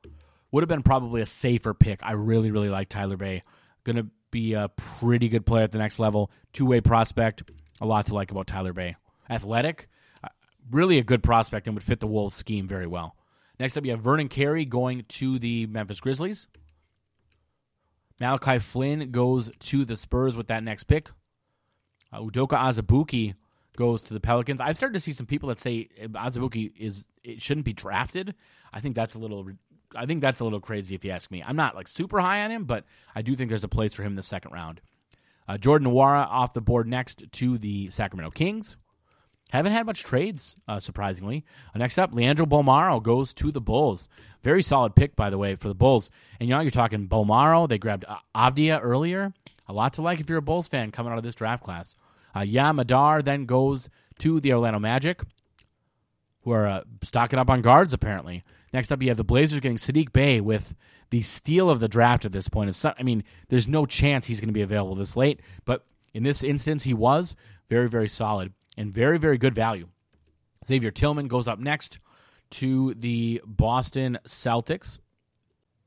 would have been probably a safer pick. I really, really like Tyler Bey Gonna be a pretty good player at the next level. Two way prospect. A lot to like about Tyler Bey. Athletic, uh, really a good prospect and would fit the Wolves scheme very well. Next up, you have Vernon Carey going to the Memphis Grizzlies. Malachi Flynn goes to the Spurs with that next pick. Uh, Udoka Azubuike goes to the Pelicans. I've started to see some people that say Azubuike is it shouldn't be drafted. I think that's a little I think that's a little crazy if you ask me. I'm not like super high on him, but I do think there's a place for him in the second round. Uh, Jordan Nwora off the board next to the Sacramento Kings. Haven't had much trades, uh, surprisingly. Uh, next up, Leandro Bolmaro goes to the Bulls. Very solid pick, by the way, for the Bulls. And you know, you're talking Bolmaro. They grabbed uh, Avdija earlier. A lot to like if you're a Bulls fan coming out of this draft class. Uh, Yam Madar then goes to the Orlando Magic, who are uh, stocking up on guards, apparently. Next up, you have the Blazers getting Saddiq Bey with the steal of the draft at this point. Of some, I mean, there's no chance he's going to be available this late, but in this instance, he was very, very solid and very, very good value. Xavier Tillman goes up next to the Boston Celtics.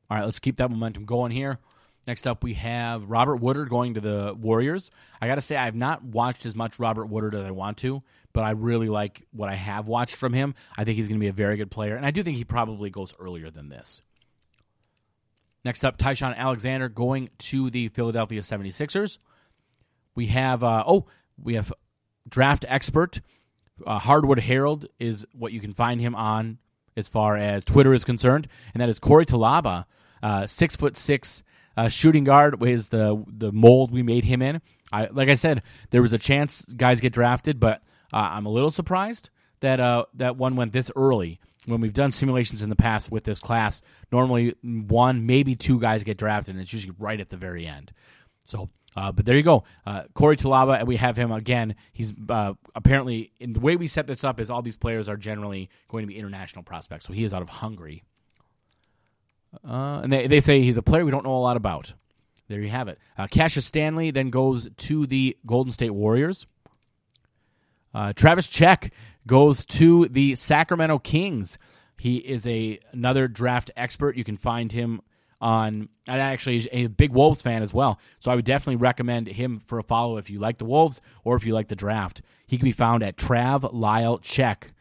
All right, let's keep that momentum going here. Next up, we have Robert Woodard going to the Warriors. I got to say, I've not watched as much Robert Woodard as I want to, but I really like what I have watched from him. I think he's going to be a very good player, and I do think he probably goes earlier than this. Next up, Ty-Shon Alexander going to the Philadelphia 76ers. We have, uh, oh, we have draft expert. Uh, Hardwood Herald is what you can find him on as far as Twitter is concerned, and that is Corey Talaba, uh, six foot six uh, shooting guard is the the mold we made him in. I like I said, there was a chance guys get drafted, but uh, I'm a little surprised that uh, that one went this early. When we've done simulations in the past with this class, normally one, maybe two guys get drafted, and it's usually right at the very end. So, uh, but there you go, uh, Corey Talaba, and we have him again. He's uh, apparently in the way we set this up is all these players are generally going to be international prospects. So he is out of Hungary, uh, and they they say he's a player we don't know a lot about. There you have it. Cassius Stanley then goes to the Golden State Warriors. Uh, Travis Czech goes to the Sacramento Kings. He is a another draft expert. You can find him on. And actually, he's a big Wolves fan as well. So I would definitely recommend him for a follow if you like the Wolves or if you like the draft. He can be found at Trav Lyle Czech,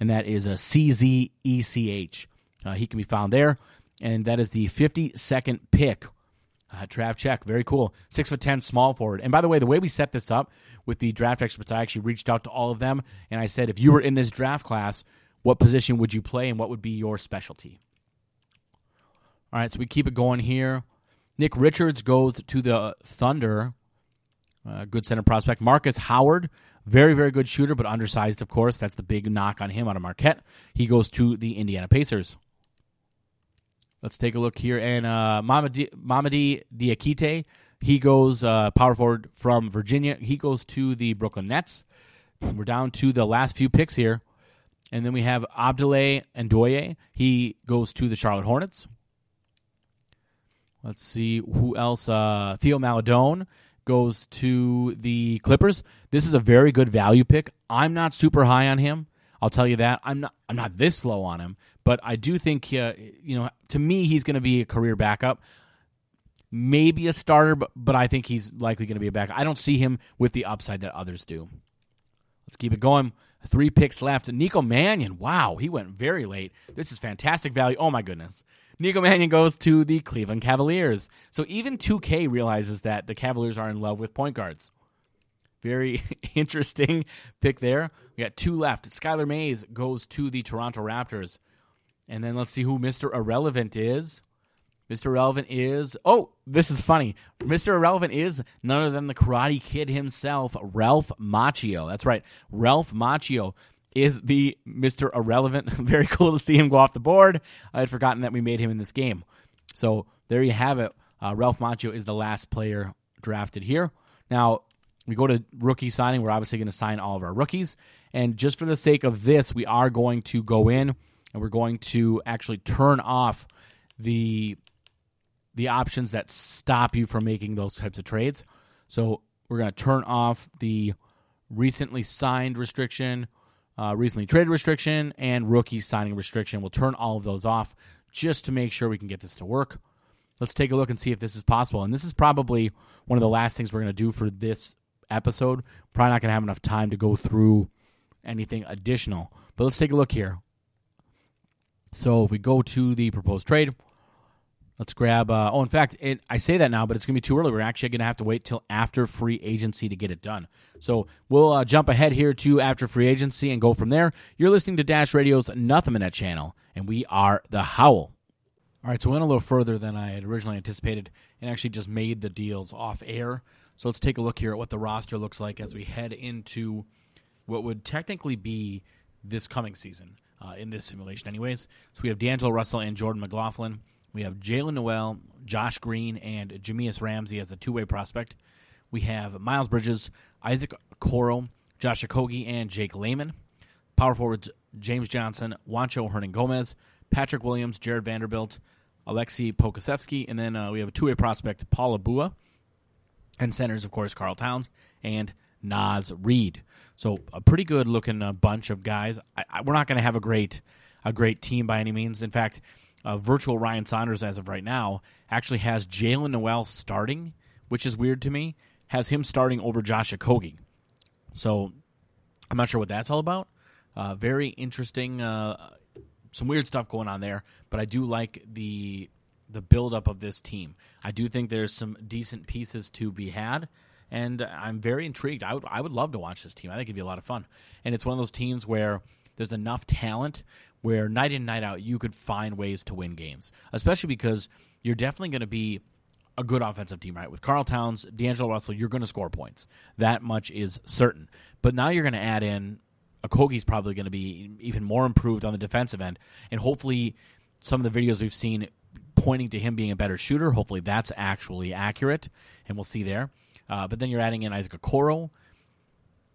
and that is a C Z E C H. Uh, he can be found there, and that is the 52nd pick. Uh, Trav Czech, very cool. Six foot ten, small forward. And by the way, the way we set this up with the draft experts, I actually reached out to all of them and I said, if you were in this draft class, what position would you play and what would be your specialty? All right, so we keep it going here. Nick Richards goes to the Thunder. Uh, good center prospect. Marcus Howard, very, very good shooter, but undersized, of course. That's the big knock on him out of Marquette. He goes to the Indiana Pacers. Let's take a look here. And uh, Mamadi, Diakite, he goes uh, power forward from Virginia. He goes to the Brooklyn Nets. We're down to the last few picks here. And then we have Abdoulaye Ndoye. He goes to the Charlotte Hornets. Let's see who else. Uh, Theo Maledon goes to the Clippers. This is a very good value pick. I'm not super high on him. I'll tell you that. I'm not. I'm not this low on him, but I do think. Uh, you know, to me, he's going to be a career backup. Maybe a starter, but, but I think he's likely going to be a backup. I don't see him with the upside that others do. Let's keep it going. Three picks left. Nico Mannion. Wow, he went very late. This is fantastic value. Oh my goodness. Nico Mannion goes to the Cleveland Cavaliers. So even 2K realizes that the Cavaliers are in love with point guards. Very interesting pick there. We got two left. Skylar Mays goes to the Toronto Raptors. And then let's see who Mr. Irrelevant is. Mr. Irrelevant is oh, this is funny. Mr. Irrelevant is none other than the Karate Kid himself, Ralph Macchio. That's right, Ralph Macchio is the Mr. Irrelevant. Very cool to see him go off the board. I had forgotten that we made him in this game. So there you have it. Uh, Ralph Macchio is the last player drafted here. Now we go to rookie signing. We're obviously going to sign all of our rookies, and just for the sake of this, we are going to go in and we're going to actually turn off the the options that stop you from making those types of trades. So we're going to turn off the recently signed restriction, uh, recently traded restriction, and rookie signing restriction. We'll turn all of those off just to make sure we can get this to work. Let's take a look and see if this is possible. And this is probably one of the last things we're going to do for this episode. Probably not going to have enough time to go through anything additional. But let's take a look here. So if we go to the proposed trade, let's grab. Uh, oh, in fact, it, I say that now, but it's going to be too early. We're actually going to have to wait till after free agency to get it done. So we'll uh, jump ahead here to after free agency and go from there. You're listening to Dash Radio's Nothing But Net channel, and we are the Howl. All right, so we went a little further than I had originally anticipated and actually just made the deals off air. So let's take a look here at what the roster looks like as we head into what would technically be this coming season uh, in this simulation, anyways. So we have D'Angelo Russell and Jordan McLaughlin. We have Jaylen Nowell, Josh Green, and Jahmi'us Ramsey as a two way prospect. We have Miles Bridges, Isaac Okoro, Josh Okogie, and Jake Layman. Power forwards James Johnson, Juancho Hernangomez, Patrick Williams, Jarred Vanderbilt, Aleksej Pokusevski, and then uh, we have a two way prospect, Paul Eboua. And centers, of course, Karl Towns and Naz Reid. So a pretty good looking uh, bunch of guys. I, I, we're not going to have a great a great team by any means. In fact, uh, virtual Ryan Saunders as of right now actually has Jaylen Nowell starting, which is weird to me. Has him starting over Josh Okogie. So I'm not sure what that's all about. Uh, very interesting. Uh, some weird stuff going on there, but I do like the the buildup of this team. I do think there's some decent pieces to be had, and I'm very intrigued. I would I would love to watch this team. I think it'd be a lot of fun, and it's one of those teams where there's enough talent where night in night out you could find ways to win games, especially because you're definitely going to be a good offensive team, right? With Karl Towns, D'Angelo Russell, you're going to score points. That much is certain. But now you're going to add in Okogie's probably going to be even more improved on the defensive end, and hopefully, some of the videos we've seen pointing to him being a better shooter. Hopefully, that's actually accurate, and we'll see there. Uh, but then you're adding in Isaac Okoro.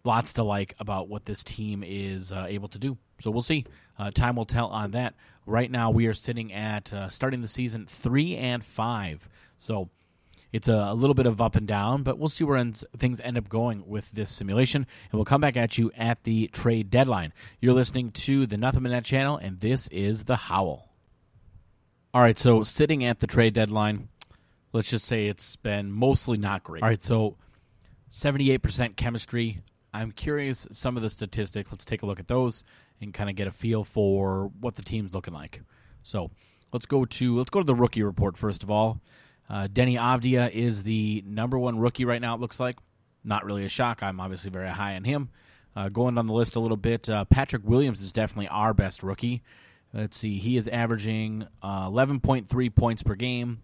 Lots to like about what this team is uh, able to do. So we'll see. Uh, time will tell on that. Right now, we are sitting at uh, starting the season three and five. So it's a, a, little bit of up and down, but we'll see where ends, things end up going with this simulation. And we'll come back at you at the trade deadline. You're listening to the Nothing Net channel, and this is The Howl. All right, so sitting at the trade deadline, let's just say it's been mostly not great. All right, so 78% chemistry. I'm curious some of the statistics. Let's take a look at those and kind of get a feel for what the team's looking like. So let's go to let's go to the rookie report first of all. Uh, Deni Avdija is the number one rookie right now. It looks like not really a shock. I'm obviously very high on him. Uh, going down the list a little bit, uh, Patrick Williams is definitely our best rookie. Let's see, he is averaging 11.3 uh, points per game,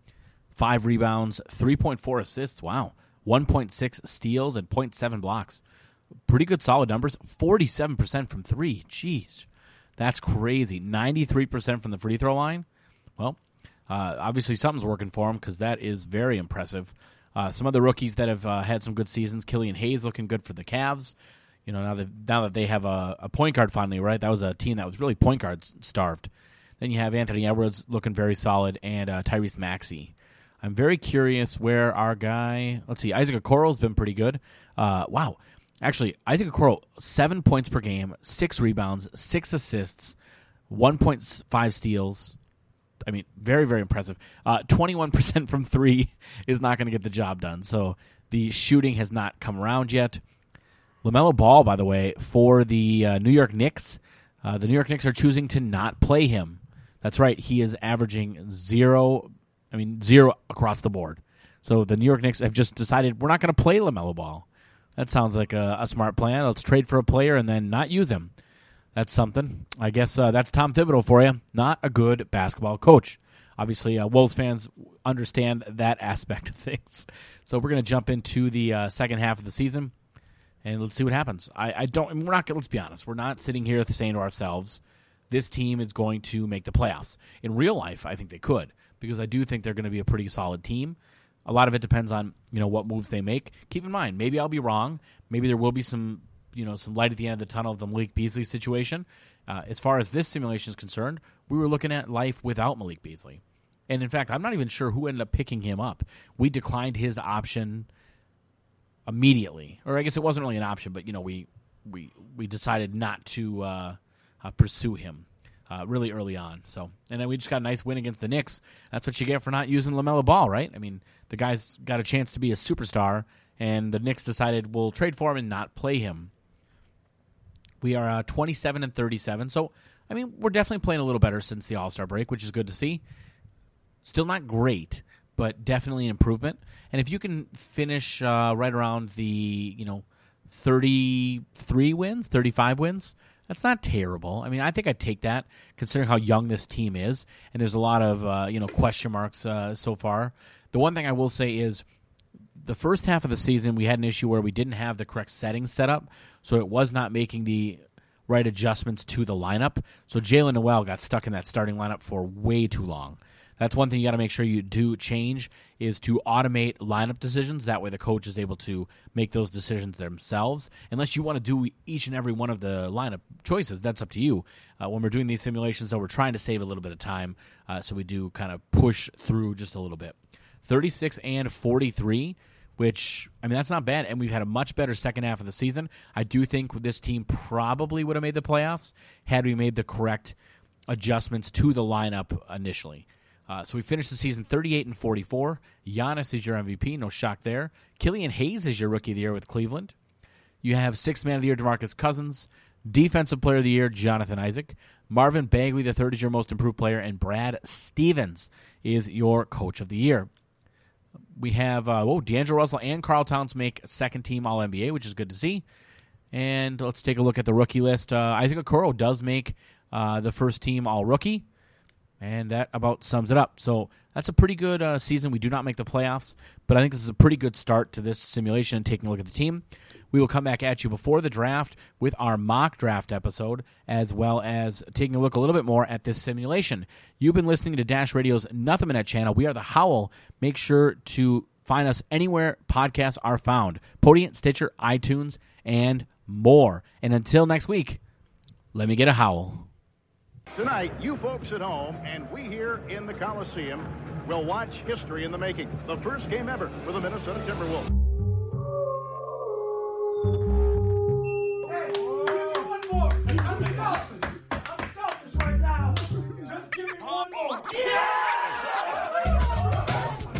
five rebounds, 3.4 assists. Wow, 1.6 steals and 0.7 blocks. Pretty good, solid numbers. 47% from three. Jeez, that's crazy. 93% from the free throw line. Well, uh, obviously, something's working for him because that is very impressive. Uh, some other rookies that have uh, had some good seasons. Killian Hayes looking good for the Cavs. You know now that now that they have a, a point guard finally, right? That was a team that was really point guard starved. Then you have Anthony Edwards looking very solid, and uh, Tyrese Maxey. I'm very curious where our guy. Let's see, Isaac Okoro's been pretty good. Uh, wow, actually, Isaac Okoro seven points per game, six rebounds, six assists, one point five steals, I mean, very, very impressive. Uh, 21% from three is not going to get the job done. So the shooting has not come around yet. LaMelo Ball, by the way, for the uh, New York Knicks, uh, the New York Knicks are choosing to not play him. That's right. He is averaging zero, I mean, zero across the board. So the New York Knicks have just decided we're not going to play LaMelo Ball. That sounds like a, a smart plan. Let's trade for a player and then not use him. That's something. I guess uh, that's Tom Thibodeau for you. Not a good basketball coach. Obviously, uh, Wolves fans understand that aspect of things. So we're going to jump into the uh, second half of the season, and let's see what happens. I, I don't. We're not. Let's be honest. We're not sitting here saying to ourselves, "This team is going to make the playoffs." In real life, I think they could because I do think they're going to be a pretty solid team. A lot of it depends on you know what moves they make. Keep in mind, maybe I'll be wrong. Maybe there will be some you know some light at the end of the tunnel of the Malik Beasley situation. Uh, as far as this simulation is concerned, we were looking at life without Malik Beasley, and in fact, I'm not even sure who ended up picking him up. We declined his option immediately, or I guess it wasn't really an option, but you know we we we decided not to uh, uh, pursue him. Uh, really early on. So, and then we just got a nice win against the Knicks. That's what you get for not using Lamelo Ball, right? I mean, the guy's got a chance to be a superstar, and the Knicks decided we'll trade for him and not play him. We are uh, 27 and 37. So, I mean, we're definitely playing a little better since the All Star break, which is good to see. Still not great, but definitely an improvement. And if you can finish uh, right around the, you know, 33 wins, 35 wins, that's not terrible. I mean, I think I'd take that considering how young this team is, and there's a lot of uh, you know question marks uh, so far. The one thing I will say is the first half of the season, we had an issue where we didn't have the correct settings set up, so it was not making the right adjustments to the lineup. So Jaylen Nowell got stuck in that starting lineup for way too long. That's one thing you got to make sure you do change is to automate lineup decisions. That way, the coach is able to make those decisions themselves. Unless you want to do each and every one of the lineup choices, that's up to you. Uh, when we're doing these simulations, though, we're trying to save a little bit of time, uh, so we do kind of push through just a little bit. 36 and 43 which I mean that's not bad. And we've had a much better second half of the season. I do think this team probably would have made the playoffs had we made the correct adjustments to the lineup initially. Uh, so we finished the season 38 and 44. Giannis is your MVP, no shock there. Killian Hayes is your rookie of the year with Cleveland. You have six man of the year DeMarcus Cousins, defensive player of the year Jonathan Isaac, Marvin Bagley the third is your most improved player, and Brad Stevens is your coach of the year we have uh, oh D'Angelo Russell and Karl Towns make second team All NBA, which is good to see. And let's take a look at the rookie list. Uh, Isaac Okoro does make uh, the first team All Rookie, and that about sums it up. So that's a pretty good uh, season. We do not make the playoffs, but I think this is a pretty good start to this simulation. And taking a look at the team, We will come back at you before the draft with our mock draft episode, as well as taking a look a little bit more at this simulation. You've been listening to Dash Radio's Nothing But Net channel. We are the Howl. Make sure to find us anywhere podcasts are found Podium, Stitcher, iTunes, and more. And until next week, let me get a howl. Tonight, you folks at home and we here in the Coliseum will watch history in the making. The first game ever for the Minnesota Timberwolves. One more. I'm selfish. I'm selfish right now. Just give me one more. Oh, oh.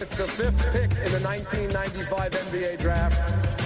It's the fifth pick in the 1995 NBA draft.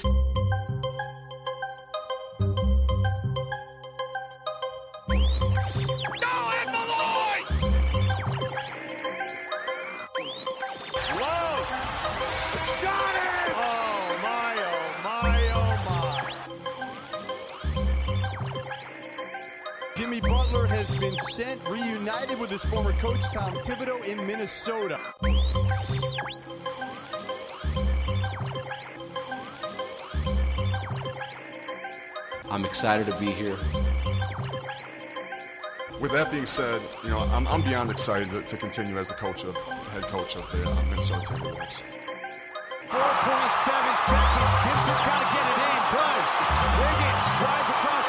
Minnesota. I'm excited to be here. With that being said, you know, I'm, I'm beyond excited to, to, continue as the coach of, head coach of the uh, Minnesota Timberwolves. 4.7 seconds. Gibson trying to get it in. Does. Wiggins drives across.